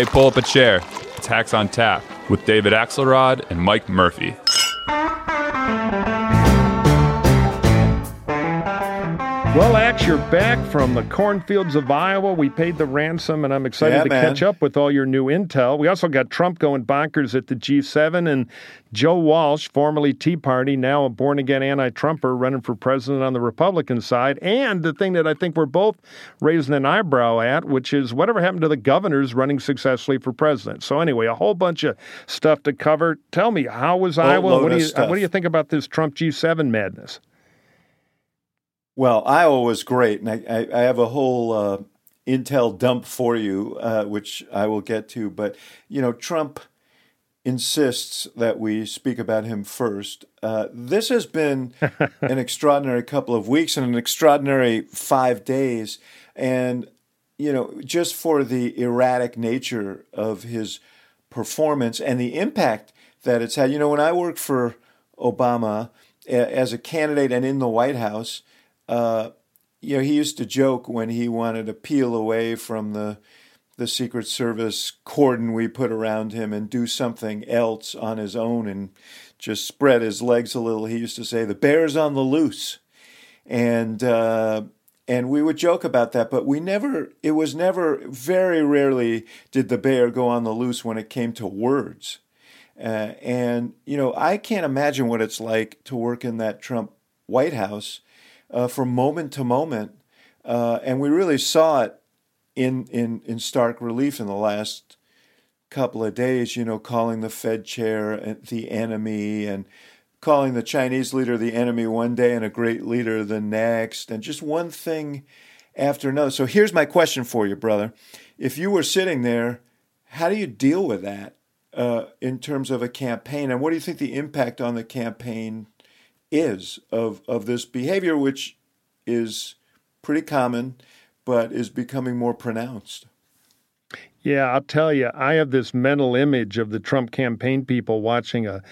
Hey, pull up a chair. It's Hacks on Tap with David Axelrod and Mike Murphy. Well, you're back from the cornfields of Iowa. We paid the ransom, and I'm excited Yeah, to man. catch up with all your new intel. We also got Trump going bonkers at the G7, and Joe Walsh, formerly Tea Party, now a born again anti Trumper, running for president on the Republican side. And the thing that I think we're both raising an eyebrow at, which is whatever happened to the governors running successfully for president. So, anyway, a whole bunch of stuff to cover. Tell me, how was Iowa? What do, you, what do you think about this Trump G7 madness? Well, Iowa was great, and I, I, I have a whole uh, intel dump for you, uh, which I will get to. But you know, Trump insists that we speak about him first. Uh, this has been an extraordinary couple of weeks and an extraordinary five days, and you know, just for the erratic nature of his performance and the impact that it's had. You know, when I worked for Obama as a candidate and in the White House, uh, you know, he used to joke when he wanted to peel away from the the Secret Service cordon we put around him and do something else on his own and just spread his legs a little. He used to say, "The bear's on the loose," and uh, and we would joke about that, but we never. It was never. Very rarely did the bear go on the loose when it came to words. Uh, and you know, I can't imagine what it's like to work in that Trump White House uh, from moment to moment, uh, and we really saw it in in in stark relief in the last couple of days. You know, calling the Fed chair the enemy, and calling the Chinese leader the enemy one day and a great leader the next, and just one thing after another. So here's my question for you, brother: If you were sitting there, how do you deal with that uh, in terms of a campaign, and what do you think the impact on the campaign is of of this behavior, which is pretty common, but is becoming more pronounced? Yeah, I'll tell you, I have this mental image of the Trump campaign people watching a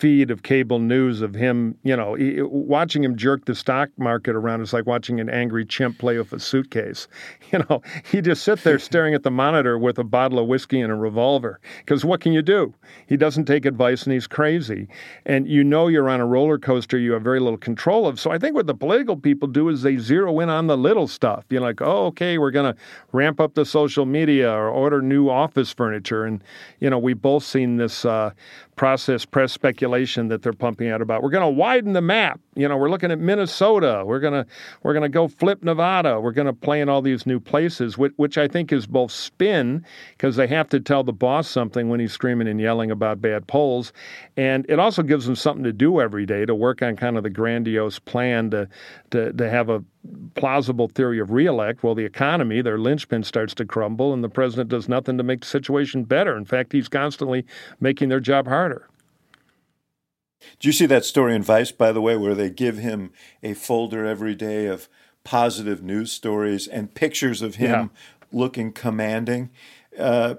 feed of cable news of him, you know, he- watching him jerk the stock market around is like watching an angry chimp play with a suitcase. You know, he just sit there staring at the monitor with a bottle of whiskey and a revolver. Because what can you do? He doesn't take advice and he's crazy. And you know you're on a roller coaster you have very little control of. So I think what the political people do is they zero in on the little stuff. You're like, oh, okay, we're going to ramp up the social media or order new office furniture. And, you know, we've both seen this uh, process press speculation that they're pumping out about. We're going to widen the map. You know, we're looking at Minnesota. We're going to we're going to go flip Nevada. We're going to play in all these new places, which, which I think is both spin because they have to tell the boss something when he's screaming and yelling about bad polls, and it also gives them something to do every day to work on kind of the grandiose plan to to, to have a plausible theory of reelect. Well, the economy, their linchpin, starts to crumble, and the president does nothing to make the situation better. In fact, he's constantly making their job harder. Do you see that story in Vice, by the way, where they give him a folder every day of positive news stories and pictures of him Yeah. looking commanding? Uh,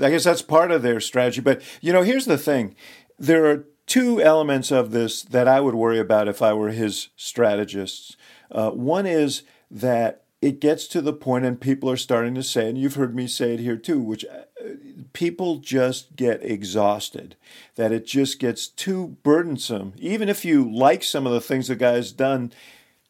I guess that's part of their strategy. But, you know, here's the thing there are two elements of this that I would worry about if I were his strategists. Uh, one is that it gets to the point, and people are starting to say, and you've heard me say it here too, which uh, people just get exhausted, that it just gets too burdensome. Even if you like some of the things the guy's done,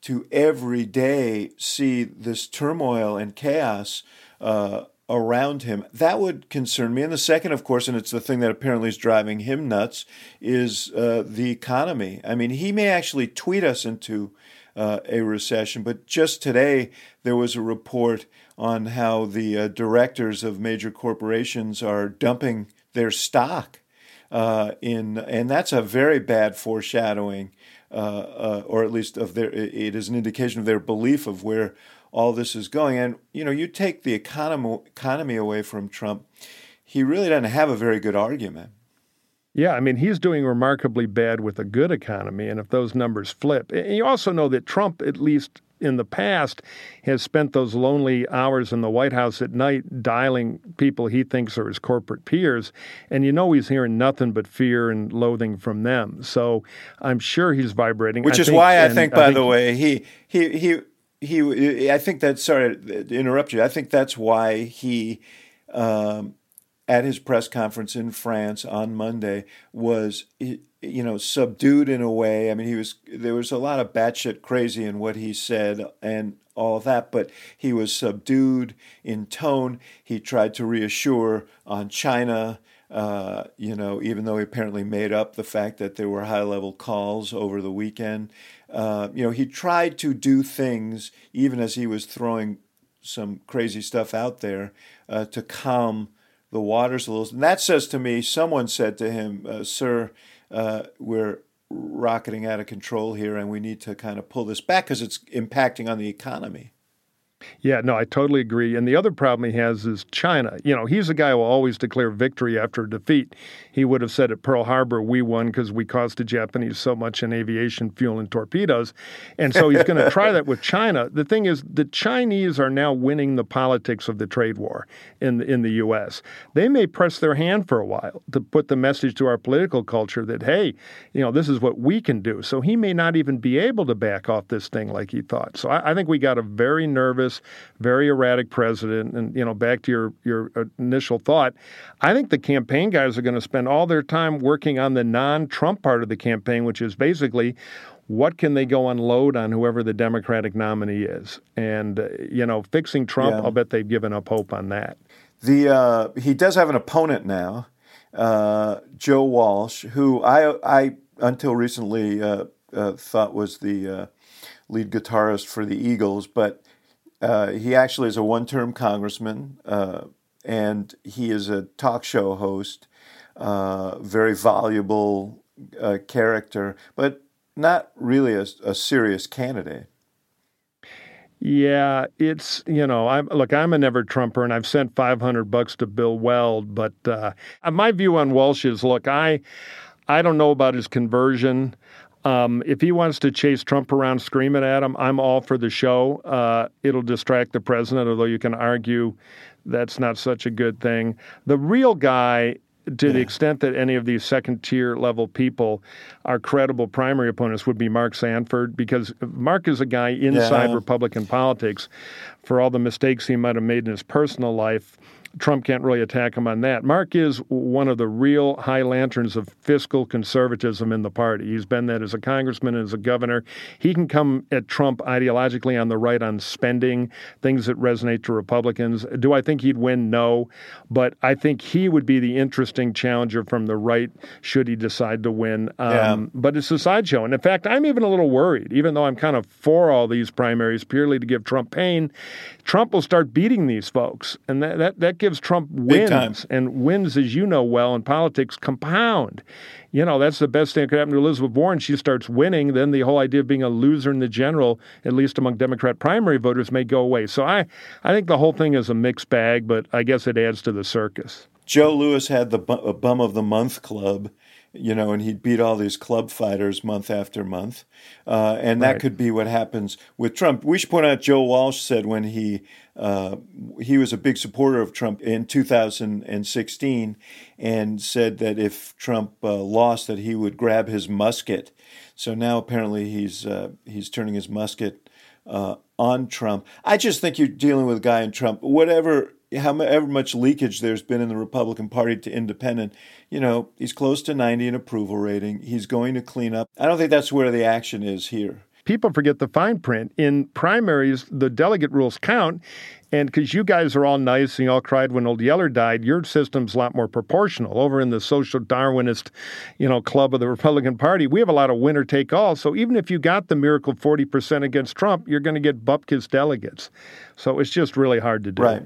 to every day see this turmoil and chaos uh, around him, that would concern me. And the second, of course, and it's the thing that apparently is driving him nuts, is uh, the economy. I mean, he may actually tweet us into uh, a recession. But just today, there was a report on how the uh, directors of major corporations are dumping their stock uh, in, and that's a very bad foreshadowing, uh, uh, or at least of their. It is an indication of their belief of where all this is going. And you know, you take the economy economy away from Trump, he really doesn't have a very good argument. Yeah, I mean, he's doing remarkably bad with a good economy. And if those numbers flip, and you also know that Trump, at least in the past, has spent those lonely hours in the White House at night dialing people he thinks are his corporate peers. And you know he's hearing nothing but fear and loathing from them. So I'm sure he's vibrating. Which I is think- why I think, by think the way, he he he he. I think that. Sorry to interrupt you. I think that's why he um, at his press conference in France on Monday was you know subdued in a way. I mean, he was there was a lot of batshit crazy in what he said and all of that, but he was subdued in tone. He tried to reassure on China. Uh, you know, even though he apparently made up the fact that there were high level calls over the weekend, uh, you know, he tried to do things even as he was throwing some crazy stuff out there uh, to calm the waters a little. And that says to me, someone said to him, uh, Sir, uh, we're rocketing out of control here and we need to kind of pull this back because it's impacting on the economy. Yeah, no, I totally agree. And the other problem he has is China. You know, he's a guy who will always declare victory after a defeat. He would have said at Pearl Harbor, we won because we cost the Japanese so much in aviation fuel and torpedoes. And so he's going to try that with China. The thing is, the Chinese are now winning the politics of the trade war in the, in the U.S. They may press their hand for a while to put the message to our political culture that, hey, you know, this is what we can do. So he may not even be able to back off this thing like he thought. So I, I think we got a very nervous very erratic president. And you know, back to your your initial thought, I think the campaign guys are going to spend all their time working on the non-Trump part of the campaign, which is basically what can they go unload on whoever the Democratic nominee is? And uh, you know, fixing Trump, yeah. I'll bet they've given up hope on that. The uh, he does have an opponent now, uh, Joe Walsh, who I I until recently uh, uh, thought was the uh, lead guitarist for the Eagles, but uh, he actually is a one term congressman, uh, and he is a talk show host, uh, very voluble uh, character, but not really a, a, serious candidate. Yeah, it's you know, I'm look, I'm a never Trumper, and I've sent 500 bucks to Bill Weld, but uh, my view on Walsh is, look, I, I don't know about his conversion. Um, if he wants to chase Trump around screaming at him, I'm all for the show. Uh, it'll distract the president, although you can argue that's not such a good thing. The real guy, to yeah. the extent that any of these second tier level people are credible primary opponents, would be Mark Sanford, because Mark is a guy inside yeah. Republican politics. For all the mistakes he might have made in his personal life, Trump can't really attack him on that. Mark is one of the real high lanterns of fiscal conservatism in the party. He's been that as a congressman and as a governor. He can come at Trump ideologically on the right on spending, things that resonate to Republicans. Do I think he'd win? No. But I think he would be the interesting challenger from the right should he decide to win. Um, yeah. But it's a sideshow. And in fact, I'm even a little worried, even though I'm kind of for all these primaries purely to give Trump pain. Trump will start beating these folks. And that, that, that gives Trump wins. And wins, as you know well in politics, compound. You know, that's the best thing that could happen to Elizabeth Warren. She starts winning, then the whole idea of being a loser in the general, at least among Democrat primary voters, may go away. So I, I think the whole thing is a mixed bag, but I guess it adds to the circus. Joe Louis had the bum of the month club you know, and he'd beat all these club fighters month after month. Uh, and that right. could be what happens with Trump. We should point out Joe Walsh said when he uh, he was a big supporter of Trump in 2016 and said that if Trump uh, lost, that he would grab his musket. So now apparently he's uh, he's turning his musket uh, on Trump. I just think you're dealing with a guy in Trump. Whatever however much leakage there's been in the Republican Party to independent, you know, he's close to 90 in approval rating. He's going to clean up. I don't think that's where the action is here. People forget the fine print. In primaries, the delegate rules count. And because you guys are all nice and you all cried when old Yeller died, your system's a lot more proportional. Over in the social Darwinist, you know, club of the Republican Party, we have a lot of winner take all. So even if you got the miracle 40% against Trump, you're going to get bupkis delegates. So it's just really hard to do. Right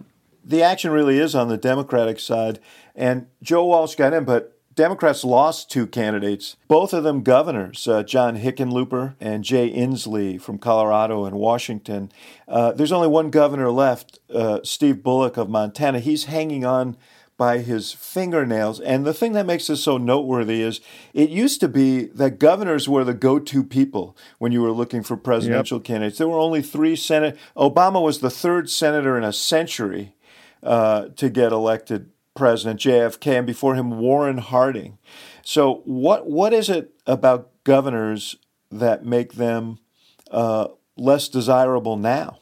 the action really is on the Democratic side. And Joe Walsh got in, but Democrats lost two candidates, both of them governors, uh, John Hickenlooper and Jay Inslee from Colorado and Washington. Uh, there's only one governor left, uh, Steve Bullock of Montana. He's hanging on by his fingernails. And the thing that makes this so noteworthy is it used to be that governors were the go to people when you were looking for presidential yep. candidates. There were only three Senate. Obama was the third senator in a century uh, to get elected president, JFK, and before him, Warren Harding. So, what what is it about governors that make them uh, less desirable now?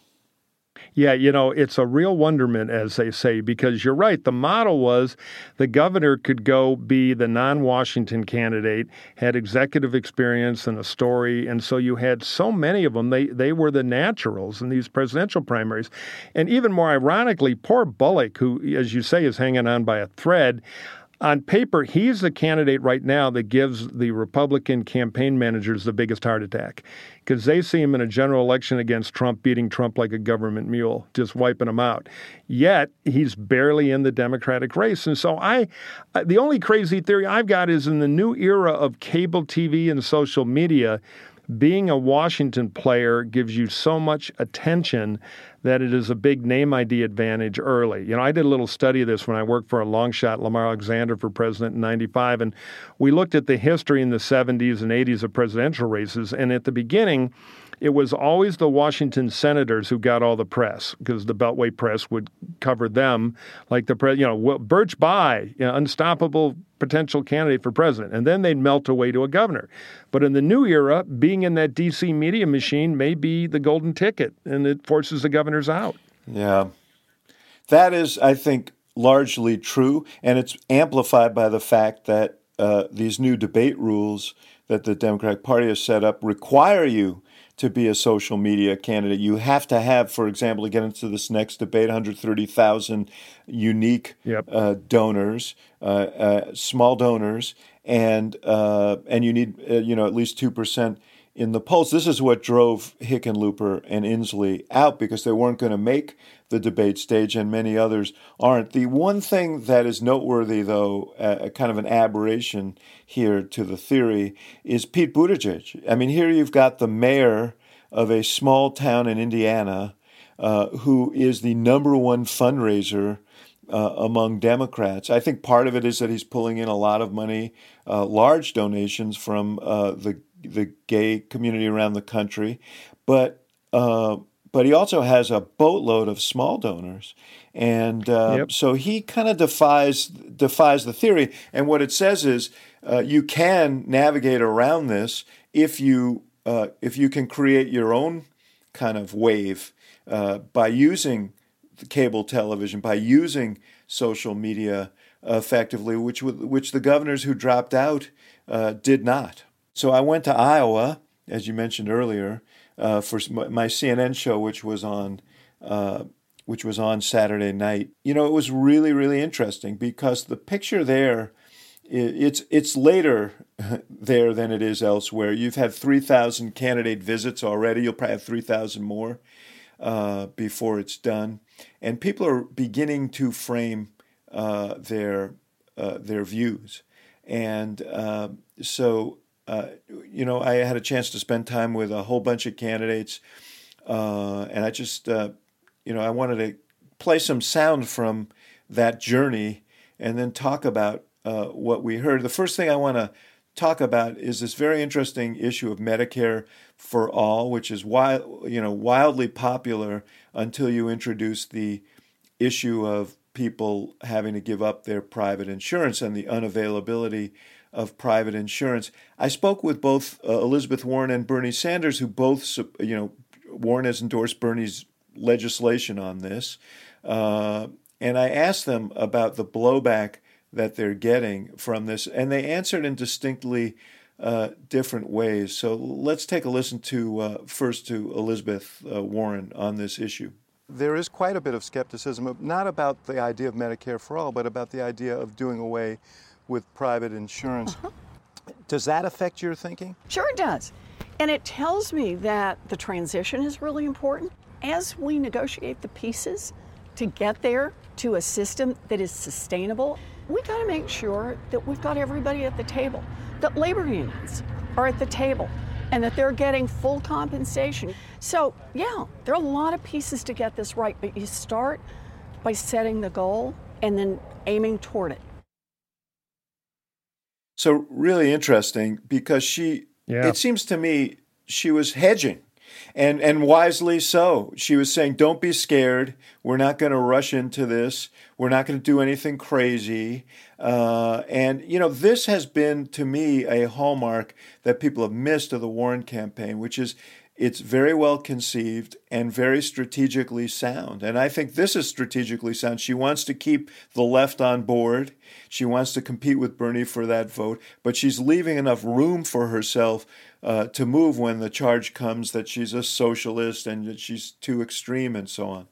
Yeah, you know, it's a real wonderment, as they say, because you're right. The model was the governor could go be the non Washington candidate, had executive experience and a story. And so you had so many of them. They, they were the naturals in these presidential primaries. And even more ironically, poor Bullock, who, as you say, is hanging on by a thread on paper, he's the candidate right now that gives the Republican campaign managers the biggest heart attack because they see him in a general election against Trump, beating Trump like a government mule, just wiping him out. Yet he's barely in the Democratic race. And so I, uh, the only crazy theory I've got is in the new era of cable TV and social media, being a Washington player gives you so much attention that it is a big name ID advantage early. You know, I did a little study of this when I worked for a long shot, Lamar Alexander, for president in 95, and we looked at the history in the 70s and 80s of presidential races. And at the beginning, it was always the Washington senators who got all the press because the Beltway press would cover them, like the pre- you know Birch Bayh, you know, unstoppable potential candidate for president, and then they'd melt away to a governor. But in the new era, being in that D.C. media machine may be the golden ticket, and it forces the governors out. Yeah, that is, I think, largely true, and it's amplified by the fact that uh, these new debate rules that the Democratic Party has set up require you to be a social media candidate. You have to have, for example, to get into this next debate, 130,000 unique yep. uh, donors, uh, uh, small donors, and uh, and you need uh, you know at least two percent in the polls. This is what drove Hickenlooper and Inslee out because they weren't going to make the debate stage, and many others aren't. The one thing that is noteworthy, though, uh, kind of an aberration here to the theory, is Pete Buttigieg. I mean, here you've got the mayor of a small town in Indiana uh, who is the number one fundraiser. Uh, among Democrats. I think part of it is that he's pulling in a lot of money, uh, large donations from uh, the the gay community around the country, but uh, but he also has a boatload of small donors, and uh, yep. so he kind of defies defies the theory. And what it says is uh, you can navigate around this if you uh, if you can create your own kind of wave uh, by using cable television, by using social media effectively, which which the governors who dropped out uh, did not. So I went to Iowa, as you mentioned earlier, uh, for my CNN show, which was on uh, which was on Saturday night. You know, it was really really interesting because the picture there. It's it's later there than it is elsewhere. You've had three thousand candidate visits already. You'll probably have three thousand more uh, before it's done, and people are beginning to frame uh, their uh, their views, and uh, so uh, you know, I had a chance to spend time with a whole bunch of candidates, uh, and I just, uh, you know, I wanted to play some sound from that journey and then talk about uh, what we heard. The first thing I want to talk about is this very interesting issue of Medicare for all, which is wild, you know, wildly popular until you introduce the issue of people having to give up their private insurance and the unavailability of private insurance. I spoke with both uh, Elizabeth Warren and Bernie Sanders, who both, you know, Warren has endorsed Bernie's legislation on this. Uh, and I asked them about the blowback that they're getting from this, and they answered in distinctly uh, different ways. So let's take a listen to uh, first to Elizabeth uh, Warren on this issue. There is quite a bit of skepticism, not about the idea of Medicare for all, but about the idea of doing away with private insurance. Uh-huh. Does that affect your thinking? Sure, it does. And it tells me that the transition is really important. As we negotiate the pieces to get there to a system that is sustainable, we got to make sure that we've got everybody at the table, that labor unions are at the table, and that they're getting full compensation. So, yeah, there are a lot of pieces to get this right, but you start by setting the goal and then aiming toward it. So really interesting because she yeah. it seems to me she was hedging and and wisely so. She was saying don't be scared. We're not going to rush into this. We're not going to do anything crazy. Uh, and you know this has been to me a hallmark that people have missed of the Warren campaign, which is it's very well conceived and very strategically sound. And I think this is strategically sound. She wants to keep the left on board. She wants to compete with Bernie for that vote, but she's leaving enough room for herself uh, to move when the charge comes that she's a socialist and that she's too extreme and so on.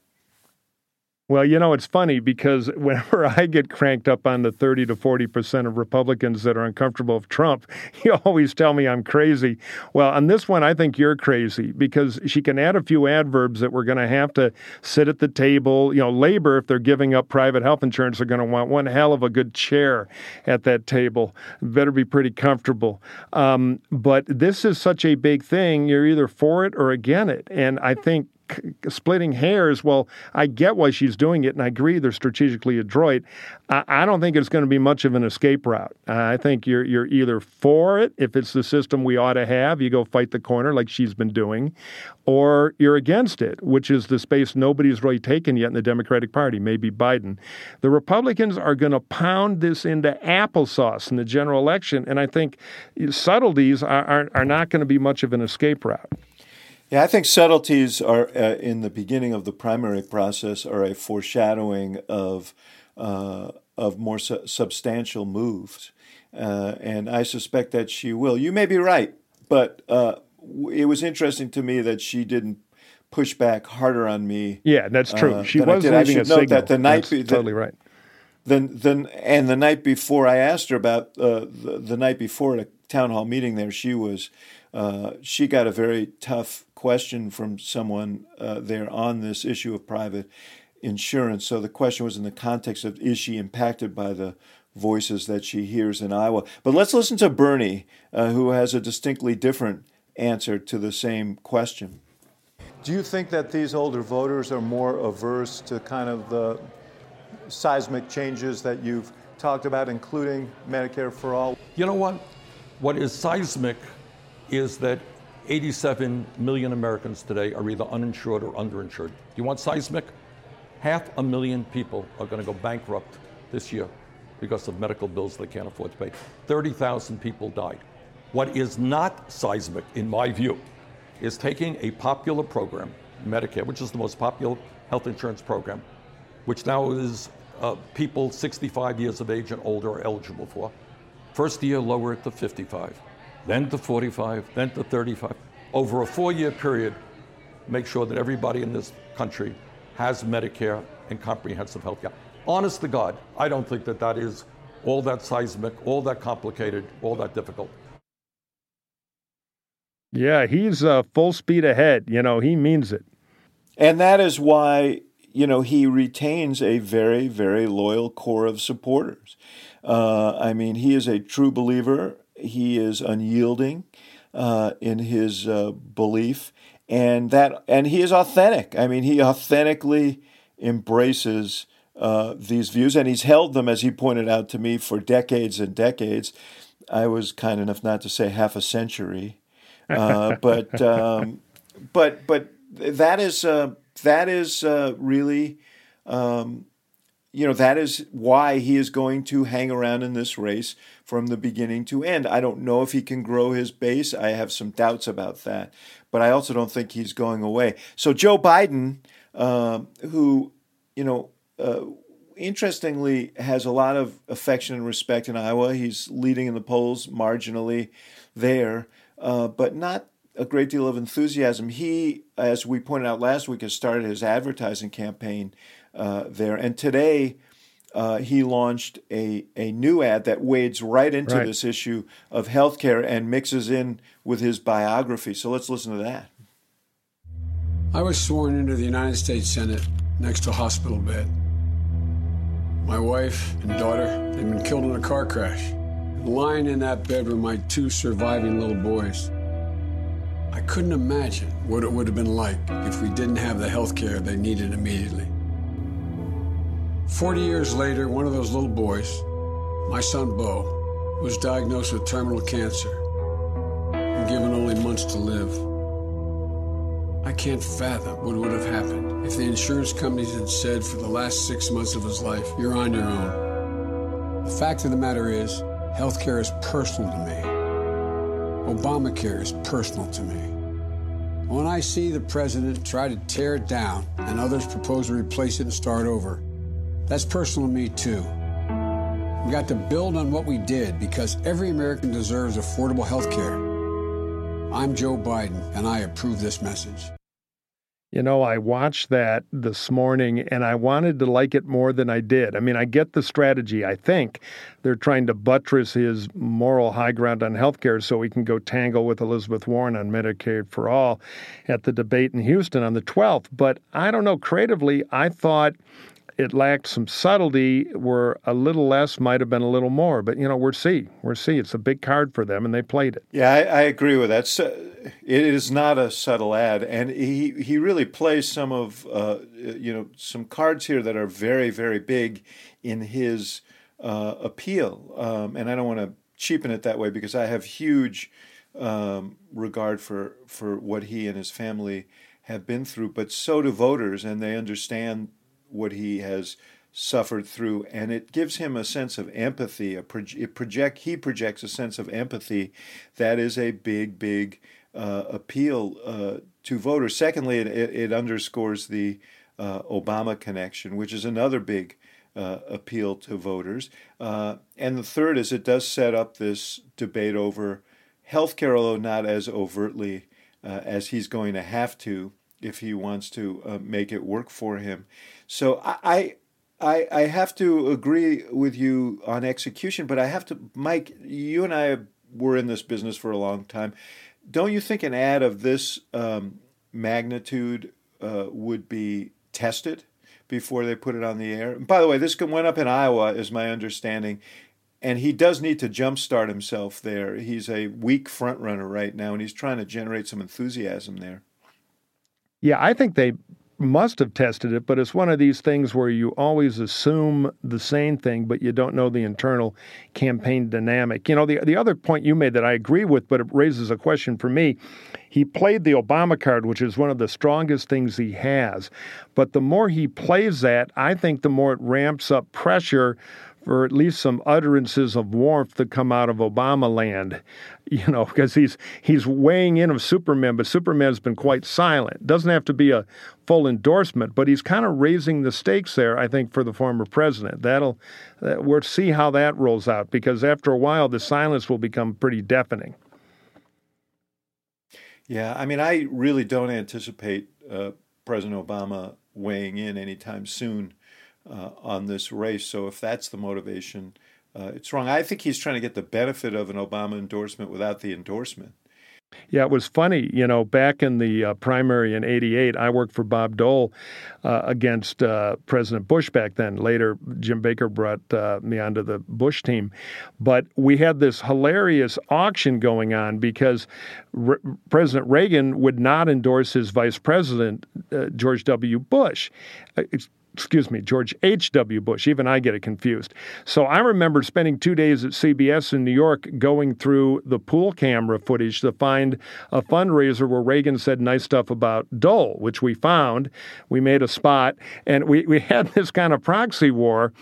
Well, you know, it's funny because whenever I get cranked up on the 30 to 40% of Republicans that are uncomfortable with Trump, you always tell me I'm crazy. Well, on this one, I think you're crazy because she can add a few adverbs that we're going to have to sit at the table. You know, labor, if they're giving up private health insurance, are going to want one hell of a good chair at that table. Better be pretty comfortable. Um, but this is such a big thing. You're either for it or against it. And I think splitting hairs. Well, I get why she's doing it, and I agree they're strategically adroit. I, I don't think it's going to be much of an escape route. Uh, I think you're you're either for it if it's the system we ought to have, you go fight the corner like she's been doing, or you're against it, which is the space nobody's really taken yet in the Democratic Party, maybe Biden. The Republicans are going to pound this into applesauce in the general election, and I think subtleties are, are, are not going to be much of an escape route. Yeah, I think subtleties are uh, in the beginning of the primary process are a foreshadowing of uh, of more su- substantial moves, uh, and I suspect that she will. You may be right, but uh, it was interesting to me that she didn't push back harder on me. Yeah, that's true. Uh, she was leaving I should a note signal. that the night be, totally right. Then, then, and the night before, I asked her about uh, the, the night before at a town hall meeting. There, she was uh, she got a very tough question from someone uh, there on this issue of private insurance. So the question was in the context of is she impacted by the voices that she hears in Iowa? But let's listen to Bernie, uh, who has a distinctly different answer to the same question. Do you think that these older voters are more averse to kind of the seismic changes that you've talked about, including Medicare for all? You know what? What is seismic is that 87 million Americans today are either uninsured or underinsured. Do you want seismic? Half a million people are going to go bankrupt this year because of medical bills they can't afford to pay. 30,000 people died. What is not seismic, in my view, is taking a popular program, Medicare, which is the most popular health insurance program, which now is uh, people 65 years of age and older are eligible for. First year, lower it to 55 then to 45, then to 35. Over a four year period, make sure that everybody in this country has Medicare and comprehensive health care. Honest to God, I don't think that that is all that seismic, all that complicated, all that difficult. Yeah, he's uh, full speed ahead. You know, he means it. And that is why, you know, he retains a very, very loyal core of supporters. Uh, I mean, he is a true believer he is unyielding uh, in his uh, belief, and that and he is authentic. I mean, he authentically embraces uh, these views, and he's held them, as he pointed out to me, for decades and decades. I was kind enough not to say half a century, uh, but um, but but that is uh, that is uh, really. Um, you know, that is why he is going to hang around in this race from the beginning to end. I don't know if he can grow his base. I have some doubts about that. But I also don't think he's going away. So Joe Biden, uh, who, you know, uh, interestingly has a lot of affection and respect in Iowa. He's leading in the polls marginally there, uh, but not a great deal of enthusiasm. He, as we pointed out last week, has started his advertising campaign uh, there. And today, uh, he launched a, a new ad that wades right into right. this issue of healthcare and mixes in with his biography. So let's listen to that. I was sworn into the United States Senate next to a hospital bed. My wife and daughter had been killed in a car crash. Lying in that bed were my two surviving little boys. I couldn't imagine what it would have been like if we didn't have the health care they needed immediately. Forty years later, one of those little boys, my son Bo, was diagnosed with terminal cancer and given only months to live. I can't fathom what would have happened if the insurance companies had said for the last six months of his life, you're on your own. The fact of the matter is, healthcare is personal to me. Obamacare is personal to me. When I see the president try to tear it down and others propose to replace it and start over, that's personal to me too. We got to build on what we did because every American deserves affordable health care. I'm Joe Biden, and I approve this message. You know, I watched that this morning and I wanted to like it more than I did. I mean, I get the strategy. I think they're trying to buttress his moral high ground on health care so he can go tangle with Elizabeth Warren on Medicare for All at the debate in Houston on the 12th. But I don't know, creatively, I thought it lacked some subtlety where a little less might have been a little more. But, you know, we're C. We're C. It's a big card for them, and they played it. Yeah, I, I agree with that. So, it is not a subtle ad. And he, he really plays some of, uh, you know, some cards here that are very, very big in his uh, appeal. Um, and I don't want to cheapen it that way because I have huge um, regard for, for what he and his family have been through. But so do voters, and they understand what he has suffered through, and it gives him a sense of empathy. A it project he projects a sense of empathy that is a big, big uh, appeal uh, to voters. Secondly, it, it underscores the uh, Obama connection, which is another big uh, appeal to voters. Uh, and the third is it does set up this debate over health care, although not as overtly uh, as he's going to have to if he wants to make it work for him. So I, I, I have to agree with you on execution, but I have to, Mike. You and I were in this business for a long time. Don't you think an ad of this um, magnitude uh, would be tested before they put it on the air? By the way, this went up in Iowa, is my understanding, and he does need to jumpstart himself there. He's a weak front runner right now, and he's trying to generate some enthusiasm there. Yeah, I think they must have tested it, but it's one of these things where you always assume the same thing, but you don't know the internal campaign dynamic. You know, the, the other point you made that I agree with, but it raises a question for me. He played the Obama card, which is one of the strongest things he has. But the more he plays that, I think the more it ramps up pressure or at least some utterances of warmth that come out of Obama land, you know, because he's he's weighing in of Superman, but Superman's been quite silent. Doesn't have to be a full endorsement, but he's kind of raising the stakes there. I think for the former president, that'll uh, we'll see how that rolls out because after a while, the silence will become pretty deafening. Yeah, I mean, I really don't anticipate uh, President Obama weighing in anytime soon uh, on this race. So if that's the motivation, uh, it's wrong. I think he's trying to get the benefit of an Obama endorsement without the endorsement. Yeah, it was funny. You know, back in the uh, primary in '88, I worked for Bob Dole uh, against uh, President Bush back then. Later, Jim Baker brought uh, me onto the Bush team. But we had this hilarious auction going on because Re- President Reagan would not endorse his vice president, uh, George W. Bush uh, excuse me, George H.W. Bush. Even I get it confused. So I remember spending two days at CBS in New York going through the pool camera footage to find a fundraiser where Reagan said nice stuff about Dole, which we found. We made a spot, and we, we had this kind of proxy war.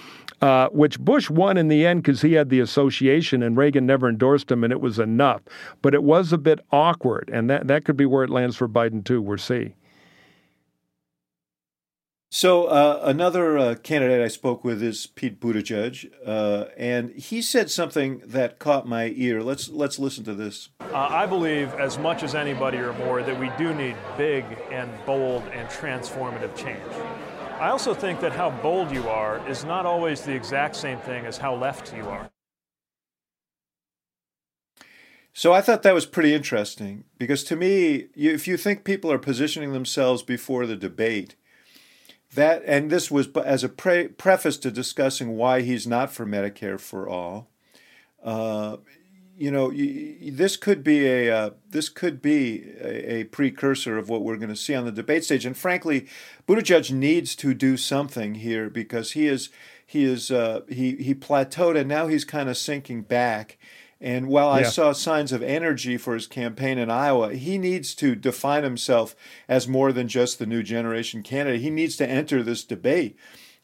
Uh, which Bush won in the end because he had the association and Reagan never endorsed him, and it was enough. But it was a bit awkward, and that, that could be where it lands for Biden, too. We'll see. So uh, another uh, candidate I spoke with is Pete Buttigieg, uh, and he said something that caught my ear. Let's let's listen to this. Uh, I believe, as much as anybody or more, that we do need big and bold and transformative change. I also think that how bold you are is not always the exact same thing as how left you are. So I thought that was pretty interesting because to me, if you think people are positioning themselves before the debate that and this was as a pre- preface to discussing why he's not for Medicare for all. Uh, you know, this could be a uh, this could be a, a, precursor of what we're going to see on the debate stage. And frankly, Buttigieg needs to do something here because he is he is uh, he he plateaued and now he's kind of sinking back. And while I saw signs of energy for his campaign in Iowa, he needs to define himself as more than just the new generation candidate. He needs to enter this debate,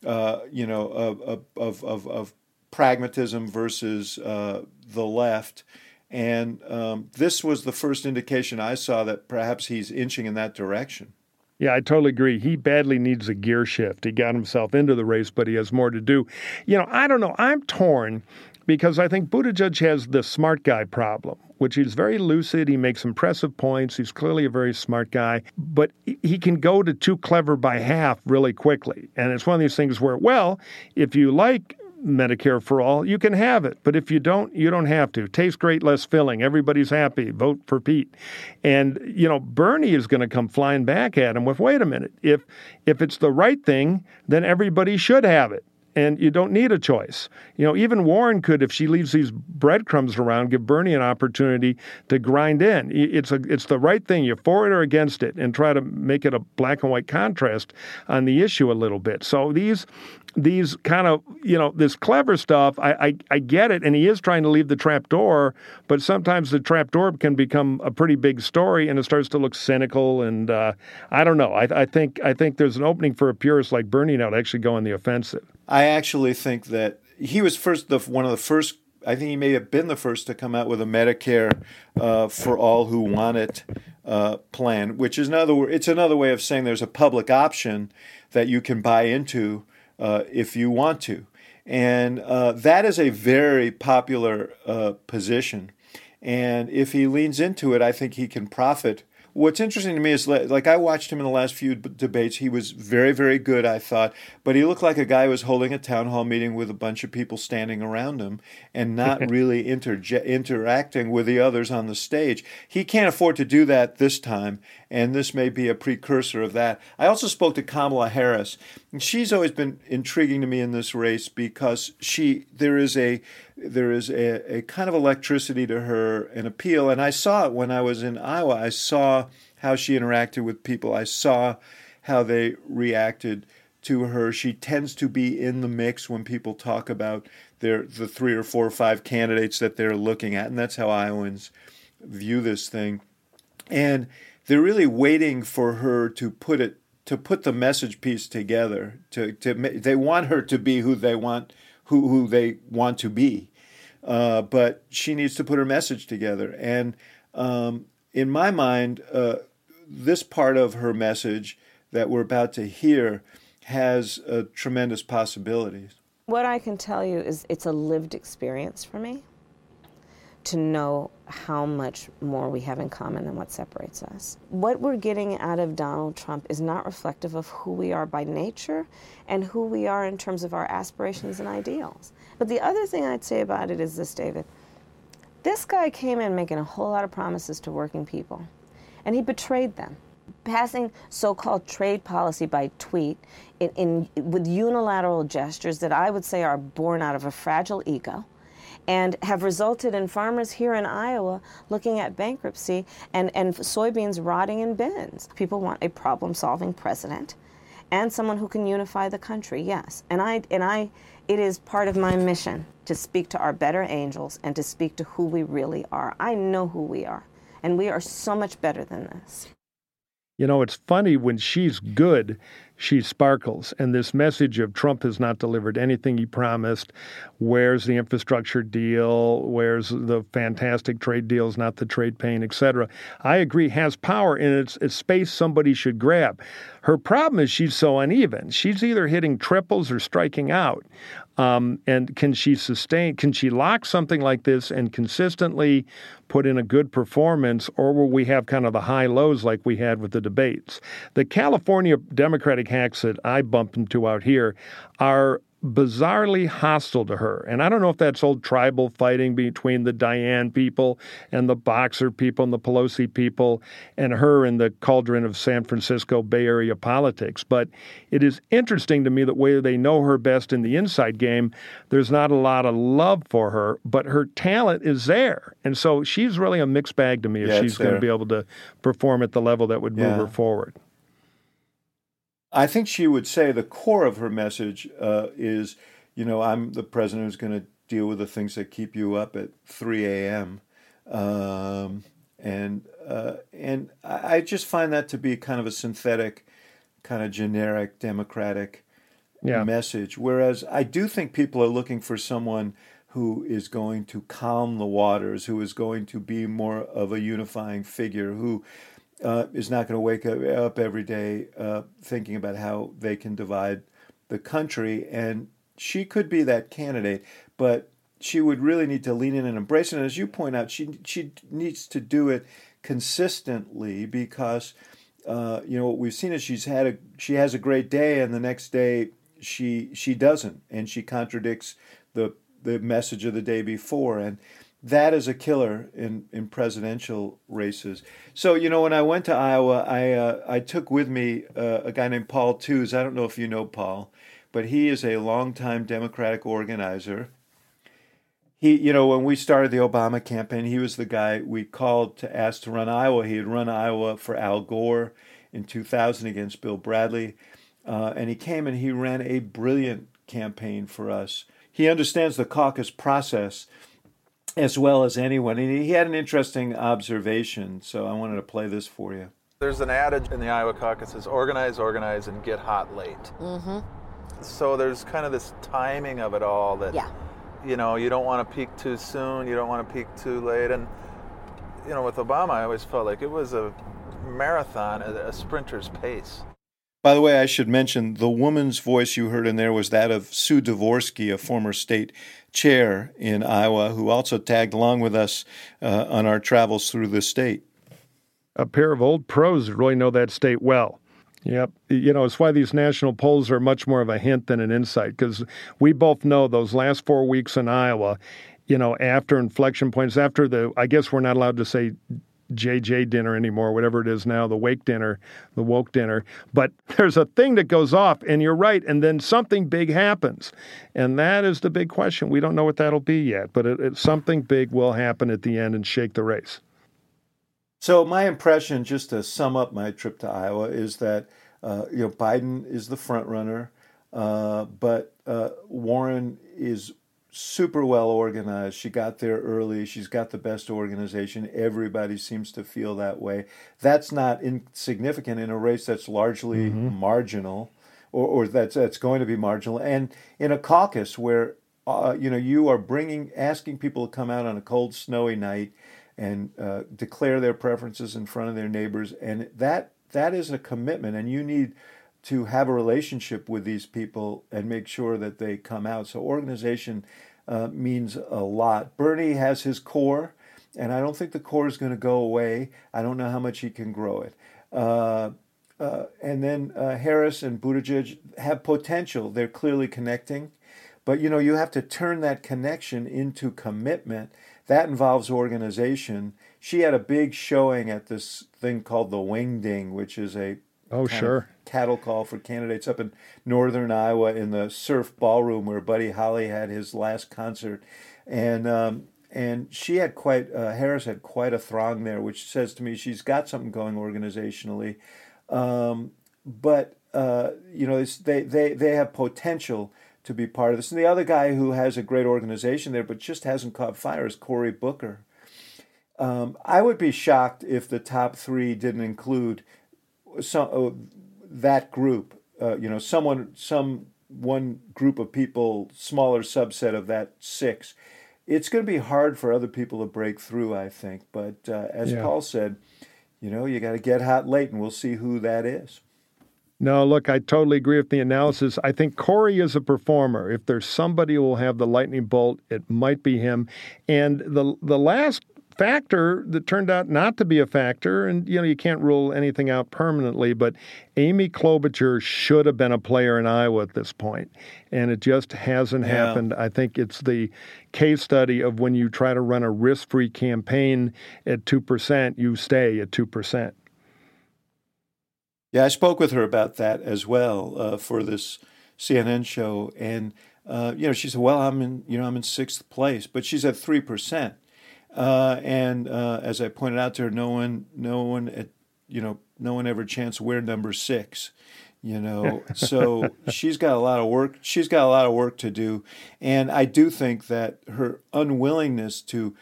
uh, you know, of, of, of, of, pragmatism versus uh, the left. And um, this was the first indication I saw that perhaps he's inching in that direction. Yeah, I totally agree. He badly needs a gear shift. He got himself into the race, but he has more to do. You know, I don't know. I'm torn because I think Buttigieg has the smart guy problem, which he's very lucid. He makes impressive points. He's clearly a very smart guy, but he can go to too clever by half really quickly. And it's one of these things where, well, if you like Medicare for all, you can have it. But if you don't, you don't have to. Tastes great, less filling. Everybody's happy. Vote for Pete. And you know, Bernie is going to come flying back at him with, wait a minute, if if it's the right thing, then everybody should have it and you don't need a choice. You know, even Warren could, if she leaves these breadcrumbs around, give Bernie an opportunity to grind in. It's a, it's the right thing. You're for it or against it, and try to make it a black and white contrast on the issue a little bit. So these these kind of you know this clever stuff I, I, I get it and he is trying to leave the trap door but sometimes the trap door can become a pretty big story and it starts to look cynical and uh, i don't know I, I think i think there's an opening for a purist like bernie now to actually go on the offensive i actually think that he was first the one of the first I think he may have been the first to come out with a Medicare uh, for all who want it uh, plan, which is another it's another way of saying there's a public option that you can buy into uh, if you want to. And uh, that is a very popular uh, position. And if he leans into it, I think he can profit what's interesting to me is like I watched him in the last few debates. He was very, very good, I thought, but he looked like a guy who was holding a town hall meeting with a bunch of people standing around him and not really interge- interacting with the others on the stage. He can't afford to do that this time, and this may be a precursor of that. I also spoke to Kamala Harris, and she's always been intriguing to me in this race because she there is a there is a, a kind of electricity to her, an appeal. And I saw it when I was in Iowa. I saw how she interacted with people. I saw how they reacted to her. She tends to be in the mix when people talk about their the three or four or five candidates that they're looking at, and that's how Iowans view this thing. And they're really waiting for her to put it to put the message piece together. To to they want her to be who they want who, who they want to be. Uh, but she needs to put her message together. And um, in my mind, uh, this part of her message that we're about to hear has uh, tremendous possibilities. What I can tell you is it's a lived experience for me to know how much more we have in common than what separates us. What we're getting out of Donald Trump is not reflective of who we are by nature and who we are in terms of our aspirations and ideals. But the other thing I'd say about it is this, David. This guy came in making a whole lot of promises to working people, and he betrayed them. Passing so-called trade policy by tweet in, in, with unilateral gestures that I would say are born out of a fragile ego and have resulted in farmers here in Iowa looking at bankruptcy and, and soybeans rotting in bins. People want a problem solving president and someone who can unify the country, yes. And I, and I, it is part of my mission to speak to our better angels and to speak to who we really are. I know who we are, and we are so much better than this. You know, it's funny when she's good, she sparkles. And this message of Trump has not delivered anything he promised. Where's the infrastructure deal? Where's the fantastic trade deals, not the trade pain, etc. I agree, has power and it's, it's space somebody should grab. Her problem is she's so uneven. She's either hitting triples or striking out. Um, and can she sustain, can she lock something like this and consistently put in a good performance, or will we have kind of the high lows like we had with the debates? The California Democratic hacks that I bump into out here are bizarrely hostile to her. And I don't know if that's old tribal fighting between the Dianne people and the Boxer people and the Pelosi people and her in the cauldron of San Francisco Bay Area politics. But it is interesting to me that where they know her best in the inside game, there's not a lot of love for her, but her talent is there. And so she's really a mixed bag to me if yeah, she's going to be able to perform at the level that would move yeah. her forward. I think she would say the core of her message uh, is, you know, I'm the president who's going to deal with the things that keep you up at 3 a.m. Um, and uh, and I just find that to be kind of a synthetic, kind of generic democratic yeah. message. Whereas I do think people are looking for someone who is going to calm the waters, who is going to be more of a unifying figure, who uh, is not going to wake up every day uh, thinking about how they can divide the country. And she could be that candidate, but she would really need to lean in and embrace it. And as you point out, she she needs to do it consistently because uh, you know what we've seen is she's had a she has a great day, and the next day she she doesn't, and she contradicts the the message of the day before, and that is a killer in, in presidential races. So you know, when I went to Iowa, I uh, I took with me uh, a guy named Paul Tewes. I don't know if you know Paul, but he is a longtime Democratic organizer. He, you know, when we started the Obama campaign, he was the guy we called to ask to run Iowa. He had run Iowa for Al Gore in 2000 against Bill Bradley, uh, and he came and he ran a brilliant campaign for us. He understands the caucus process as well as anyone. And he had an interesting observation, so I wanted to play this for you. There's an adage in the Iowa caucuses organize, organize, and get hot late. Mm-hmm. So there's kind of this timing of it all that, yeah. you know, you don't want to peak too soon, you don't want to peak too late. And, you know, with Obama, I always felt like it was a marathon at a sprinter's pace. By the way, I should mention the woman's voice you heard in there was that of Sue Dvorsky, a former state chair in Iowa, who also tagged along with us uh, on our travels through the state. A pair of old pros really know that state well. Yep. You know, it's why these national polls are much more of a hint than an insight because we both know those last four weeks in Iowa, you know, after inflection points, after the, I guess we're not allowed to say JJ dinner anymore, whatever it is now, the wake dinner, the woke dinner. But there's a thing that goes off, and you're right, and then something big happens. And that is the big question. We don't know what that'll be yet, but it, it, something big will happen at the end and shake the race. So, my impression, just to sum up my trip to Iowa, is that uh, you know Biden is the front runner, uh, but uh, Warren is super well organized. She got there early. She's got the best organization. Everybody seems to feel that way. That's not insignificant in a race that's largely mm-hmm. marginal, or, or that's that's going to be marginal, and in a caucus where uh, you know you are bringing asking people to come out on a cold, snowy night and uh, declare their preferences in front of their neighbors, and that that is a commitment, and you need to have a relationship with these people and make sure that they come out. So organization uh, means a lot. Bernie has his core, and I don't think the core is going to go away. I don't know how much he can grow it. Uh, uh, and then uh, Harris and Buttigieg have potential. They're clearly connecting. But you know, you have to turn that connection into commitment. That involves organization. She had a big showing at this thing called the Wingding, which is a Oh, sure. Cattle call for candidates up in northern Iowa in the surf ballroom where Buddy Holly had his last concert, and um, and she had quite uh, Harris had quite a throng there, which says to me she's got something going organizationally, um, but uh, you know they they they have potential to be part of this. And the other guy who has a great organization there, but just hasn't caught fire, is Cory Booker. Um, I would be shocked if the top three didn't include some uh, that group, uh, you know, someone, some one group of people, smaller subset of that six. It's going to be hard for other people to break through, I think. But uh, as yeah. Paul said, you know, you got to get hot late, and we'll see who that is. No, look, I totally agree with the analysis. I think Cory is a performer. If there's somebody who will have the lightning bolt, it might be him. And the the last factor that turned out not to be a factor, and you know you can't rule anything out permanently. But Amy Klobuchar should have been a player in Iowa at this point, and it just hasn't yeah. happened. I think it's the case study of when you try to run a risk-free campaign at two percent, you stay at two percent. Yeah, I spoke with her about that as well uh, for this CNN show, and uh, you know she said, "Well, I'm in, you know, I'm in sixth place, but she's at three percent." Uh, and uh, as I pointed out to her, no one, no one, at, you know, no one ever chants we're number six. You know, so she's got a lot of work. She's got a lot of work to do, and I do think that her unwillingness to,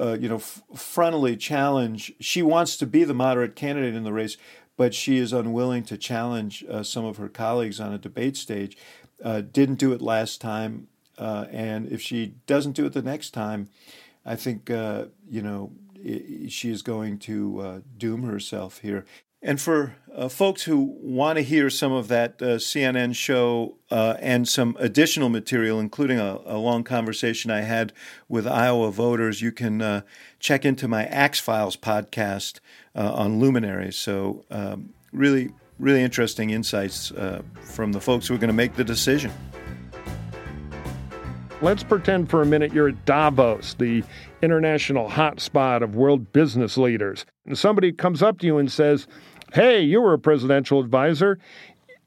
uh, you know, f- frontally challenge. She wants to be the moderate candidate in the race, but she is unwilling to challenge uh, some of her colleagues on a debate stage. Uh, didn't do it last time. Uh, and if she doesn't do it the next time, I think, uh, you know, she is going to uh, doom herself here. And for uh, folks who want to hear some of that uh, CNN show uh, and some additional material, including a, a, long conversation I had with Iowa voters, you can uh, check into my Axe Files podcast on luminaries. So, um, really, really interesting insights from the folks who are going to make the decision. Let's pretend for a minute you're at Davos, the international hotspot of world business leaders. And somebody comes up to you and says, Hey, you were a presidential advisor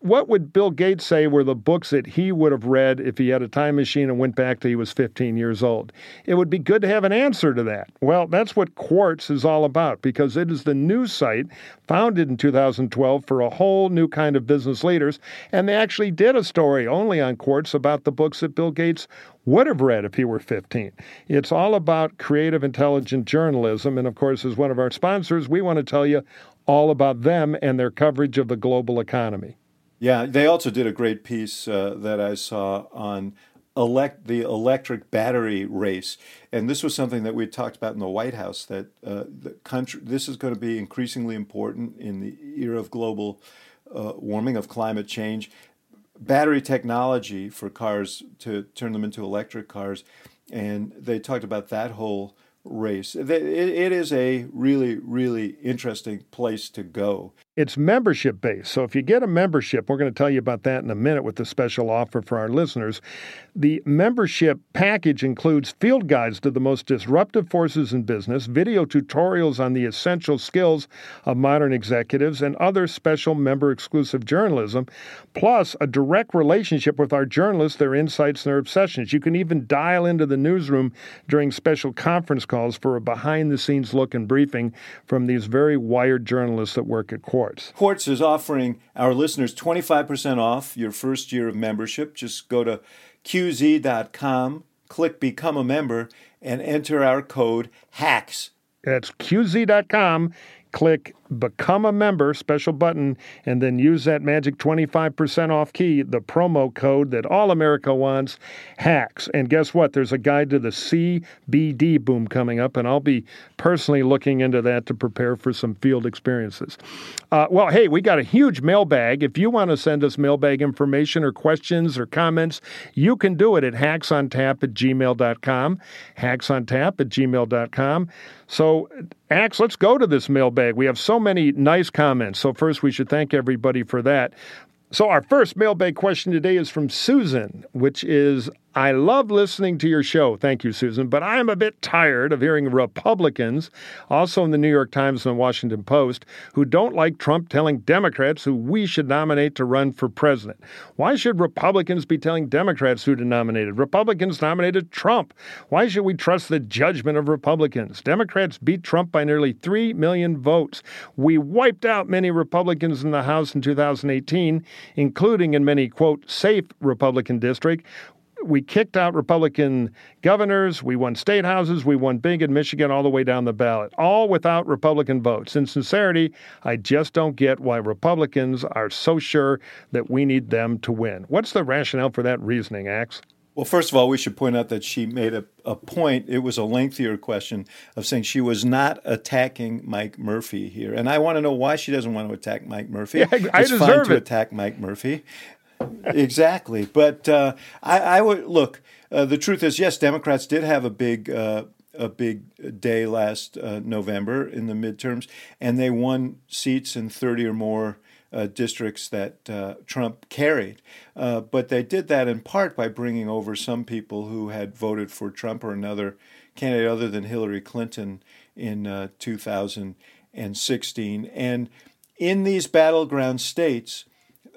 what would Bill Gates say were the books that he would have read if he had a time machine and went back to he was 15 years old? It would be good to have an answer to that. Well, that's what Quartz is all about because it is the news site founded in 2012 for a whole new kind of business leaders. And they actually did a story only on Quartz about the books that Bill Gates would have read if he were 15. It's all about creative, intelligent journalism. And of course, as one of our sponsors, we want to tell you all about them and their coverage of the global economy. Yeah, they also did a great piece uh, that I saw on elect the electric battery race, and this was something that we talked about in the White House. That uh, the country, this is going to be increasingly important in the era of global uh, warming, of climate change. Battery technology for cars to turn them into electric cars, and they talked about that whole race. It is a really, really interesting place to go. It's membership based. So if you get a membership, we're going to tell you about that in a minute with a special offer for our listeners. The membership package includes field guides to the most disruptive forces in business, video tutorials on the essential skills of modern executives, and other special member exclusive journalism, plus a direct relationship with our journalists, their insights, and their obsessions. You can even dial into the newsroom during special conference calls for a behind the scenes look and briefing from these very wired journalists that work at Quartz. Quartz. Quartz is offering our listeners 25% off your first year of membership. Just go to qz.com, click Become a Member, and enter our code HACKS. That's qz.com click Become a Member, special button, and then use that magic 25% off key, the promo code that all America wants, HACKS. And guess what? There's a guide to the CBD boom coming up, and I'll be personally looking into that to prepare for some field experiences. Uh, well, hey, we got a huge mailbag. If you want to send us mailbag information or questions or comments, you can do it at hacksontap at gmail.com. Hacksontap at gmail.com. So, Axe, let's go to this mailbag. We have so many nice comments. So, first, we should thank everybody for that. So, our first mailbag question today is from Susan, which is I love listening to your show. Thank you, Susan. But I am a bit tired of hearing Republicans, also in the New York Times and the Washington Post, who don't like Trump telling Democrats who we should nominate to run for president. Why should Republicans be telling Democrats who to nominate? Republicans nominated Trump. Why should we trust the judgment of Republicans? Democrats beat Trump by nearly 3 million votes. We wiped out many Republicans in the House in 2018, including in many, quote, safe Republican districts we kicked out Republican governors, we won state houses, we won big in Michigan all the way down the ballot, all without Republican votes. In sincerity, I just don't get why Republicans are so sure that we need them to win. What's the rationale for that reasoning, Axe? Well, first of all, we should point out that she made a, a point. It was a lengthier question of saying she was not attacking Mike Murphy here. And I want to know why she doesn't want to attack Mike Murphy. Yeah, I it's deserve fine to attack Mike Murphy exactly. But uh, I, I, would look. Uh, the truth is, yes, Democrats did have a big uh, a big day last uh, November in the midterms, and they won seats in thirty or more. Uh, districts that uh, Trump carried. but they did that in part by bringing over some people who had voted for Trump or another candidate other than Hillary Clinton in 2016. And in these battleground states,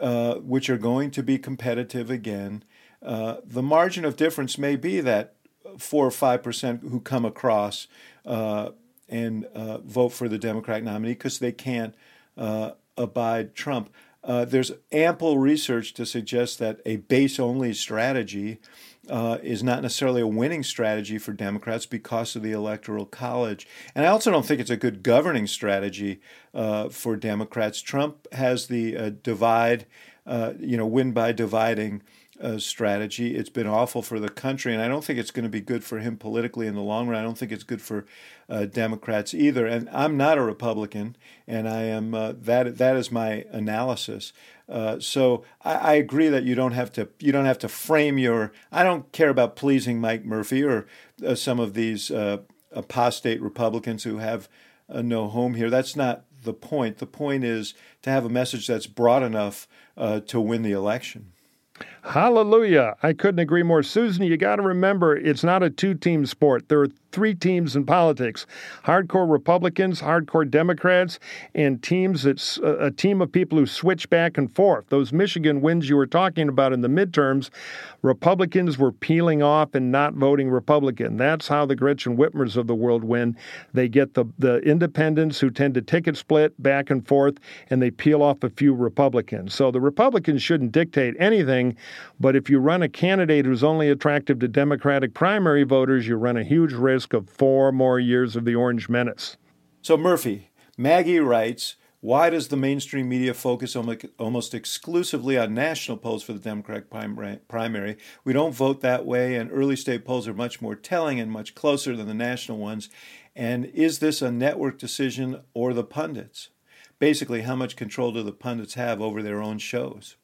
uh, which are going to be competitive again. Uh, the margin of difference may be that four or five percent who come across uh, and uh, vote for the Democratic nominee because they can't uh, abide Trump. There's ample research to suggest that a base only strategy uh, is not necessarily a winning strategy for Democrats because of the Electoral College. And I also don't think it's a good governing strategy uh, for Democrats. Trump has the uh, divide, uh, you know, win by dividing uh, strategy. It's been awful for the country, and I don't think it's going to be good for him politically in the long run. I don't think it's good for uh, Democrats either. And I'm not a Republican, and I am uh, that. That is my analysis. Uh, so I, I, agree that you don't have to you don't have to frame your. I don't care about pleasing Mike Murphy or uh, some of these uh, apostate Republicans who have no home here. That's not the point. The point is to have a message that's broad enough to win the election. Hallelujah. I couldn't agree more. Susan, you got to remember it's not a two team sport. There are three teams in politics hardcore Republicans, hardcore Democrats, and teams that's a, team of people who switch back and forth. Those Michigan wins you were talking about in the midterms, Republicans were peeling off and not voting Republican. That's how the Gretchen Whitmers of the world win. They get the, the independents who tend to ticket split back and forth, and they peel off a few Republicans. So the Republicans shouldn't dictate anything, but if you run a candidate who's only attractive to Democratic primary voters, you run a huge risk of four more years of the Orange Menace. So, Murphy, Maggie writes Why does the mainstream media focus almost exclusively on national polls for the Democratic primary? We don't vote that way, and early state polls are much more telling and much closer than the national ones. And is this a network decision or the pundits? Basically, how much control do the pundits have over their own shows?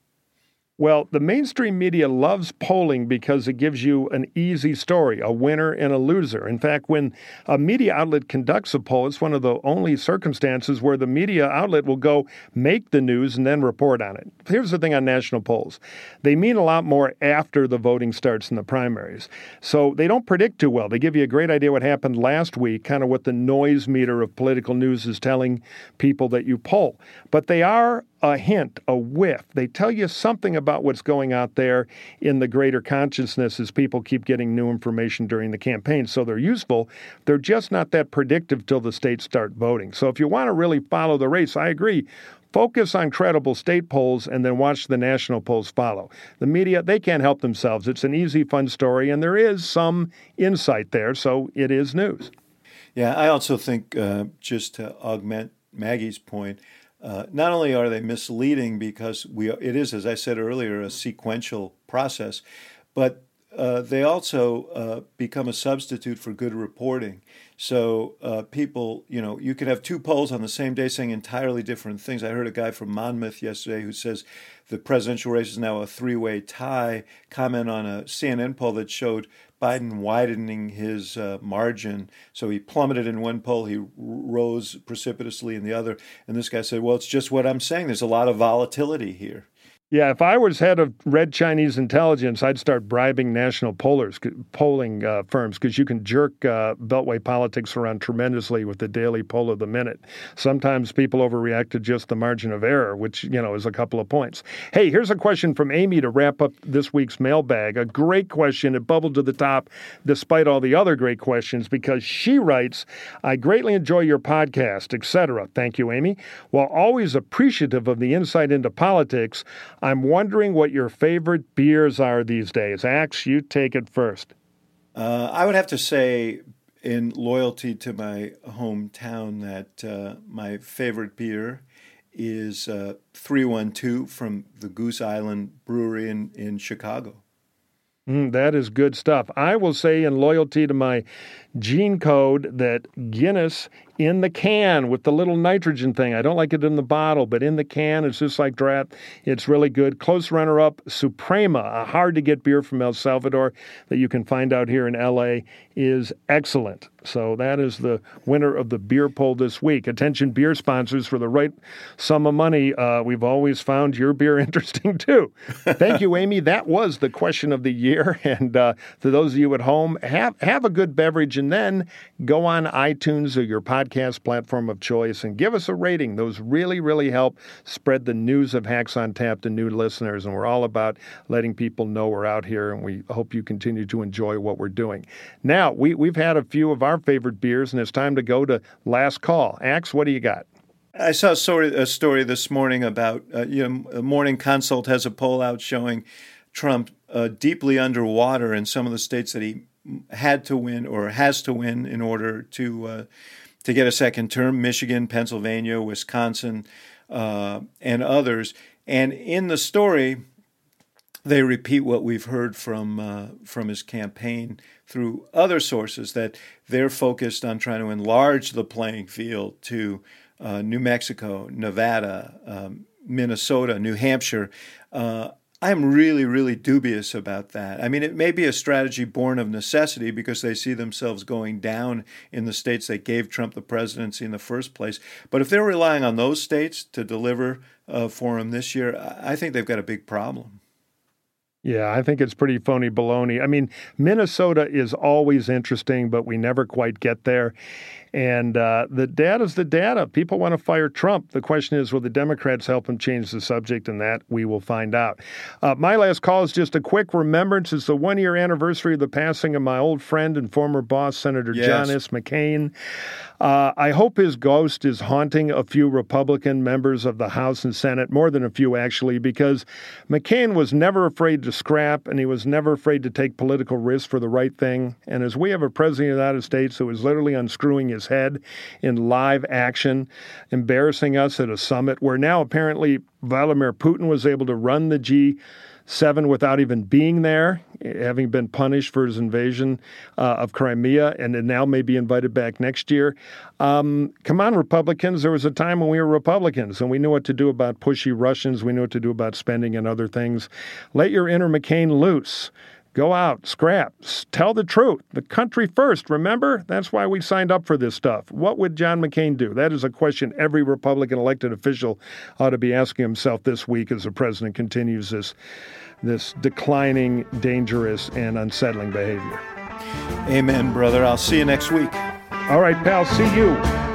Well, the mainstream media loves polling because it gives you an easy story, a winner and a loser. In fact, when a media outlet conducts a poll, it's one of the only circumstances where the media outlet will go make the news and then report on it. Here's the thing on national polls they mean a lot more after the voting starts in the primaries. So they don't predict too well. They give you a great idea what happened last week, kind of what the noise meter of political news is telling people that you poll. But they are a hint, a whiff. They tell you something about what's going out there in the greater consciousness as people keep getting new information during the campaign. So they're useful. They're just not that predictive till the states start voting. So if you want to really follow the race, I agree. Focus on credible state polls and then watch the national polls follow. The media, they can't help themselves. It's an easy, fun story, and there is some insight there, so it is news. Yeah, I also think, uh, just to augment Maggie's point, uh, not only are they misleading because we it is, as I said earlier, a sequential process, but uh, they also uh, become a substitute for good reporting. So uh, people, you know, you could have two polls on the same day saying entirely different things. I heard a guy from Monmouth yesterday who says the presidential race is now a three-way tie. Comment on a CNN poll that showed Biden widening his uh, margin. So he plummeted in one poll, he rose precipitously in the other. And this guy said, Well, it's just what I'm saying. There's a lot of volatility here. Yeah, if I was head of Red Chinese intelligence, I'd start bribing national pollers, polling uh, firms because you can jerk uh, Beltway politics around tremendously with the daily poll of the minute. Sometimes people overreact to just the margin of error, which you know is a couple of points. Hey, here's a question from Amy to wrap up this week's mailbag. A great question. It bubbled to the top despite all the other great questions because she writes, "I greatly enjoy your podcast, etc." Thank you, Amy. While always appreciative of the insight into politics. I'm wondering what your favorite beers are these days. Axe, you take it first. Uh, I would have to say, in loyalty to my hometown, that uh, my favorite beer is uh, 312 from the Goose Island Brewery in, in Chicago. Mm, that is good stuff. I will say, in loyalty to my gene code, that Guinness in the can with the little nitrogen thing. I don't like it in the bottle, but in the can, it's just like draft. It's really good. Close runner up, Suprema, a hard to get beer from El Salvador that you can find out here in LA, is excellent. So that is the winner of the beer poll this week. Attention, beer sponsors, for the right sum of money. Uh, we've always found your beer interesting too. Thank you, Amy. That was the question of the year. And uh, to those of you at home, have have a good beverage and then go on iTunes or your podcast platform of choice and give us a rating. Those really, really help spread the news of Hacks on Tap to new listeners. And we're all about letting people know we're out here, and we hope you continue to enjoy what we're doing. Now, we, we've had a few of our favorite beers, and it's time to go to last call. Axe, what do you got? I saw a story, a story this morning about uh, you know, Morning Consult has a poll out showing Trump uh, deeply underwater in some of the states that he had to win or has to win in order to uh, to get a second term Michigan, Pennsylvania, Wisconsin, uh, and others. And in the story, they repeat what we've heard from uh, from his campaign through other sources that they're focused on trying to enlarge the playing field to uh, New Mexico, Nevada, um, Minnesota, New Hampshire. I'm really, really dubious about that. I mean, it may be a strategy born of necessity because they see themselves going down in the states that gave Trump the presidency in the first place. But if they're relying on those states to deliver uh, for him this year, I think they've got a big problem. Yeah, I think it's pretty phony baloney. I mean, Minnesota is always interesting, but we never quite get there. And uh, the data's the data. People want to fire Trump. The question is, will the Democrats help him change the subject? And that we will find out. Uh, my last call is just a quick remembrance. It's the one year anniversary of the passing of my old friend and former boss, Senator yes. John S. McCain. Uh, I hope his ghost is haunting a few Republican members of the House and Senate, more than a few actually, because McCain was never afraid to scrap and he was never afraid to take political risks for the right thing. And as we have a president of the United States who is literally unscrewing his head in live action, embarrassing us at a summit where now apparently Vladimir Putin was able to run the G seven without even being there, having been punished for his invasion uh, of Crimea, and now may be invited back next year. Um, come on, Republicans. There was a time when we were Republicans and we knew what to do about pushy Russians. We knew what to do about spending and other things. Let your inner McCain loose. Go out, scrap, tell the truth. The country first, remember? That's why we signed up for this stuff. What would John McCain do? That is a question every Republican elected official ought to be asking himself this week as the president continues this, this declining, dangerous, and unsettling behavior. Amen, brother. I'll see you next week. All right, pal. See you.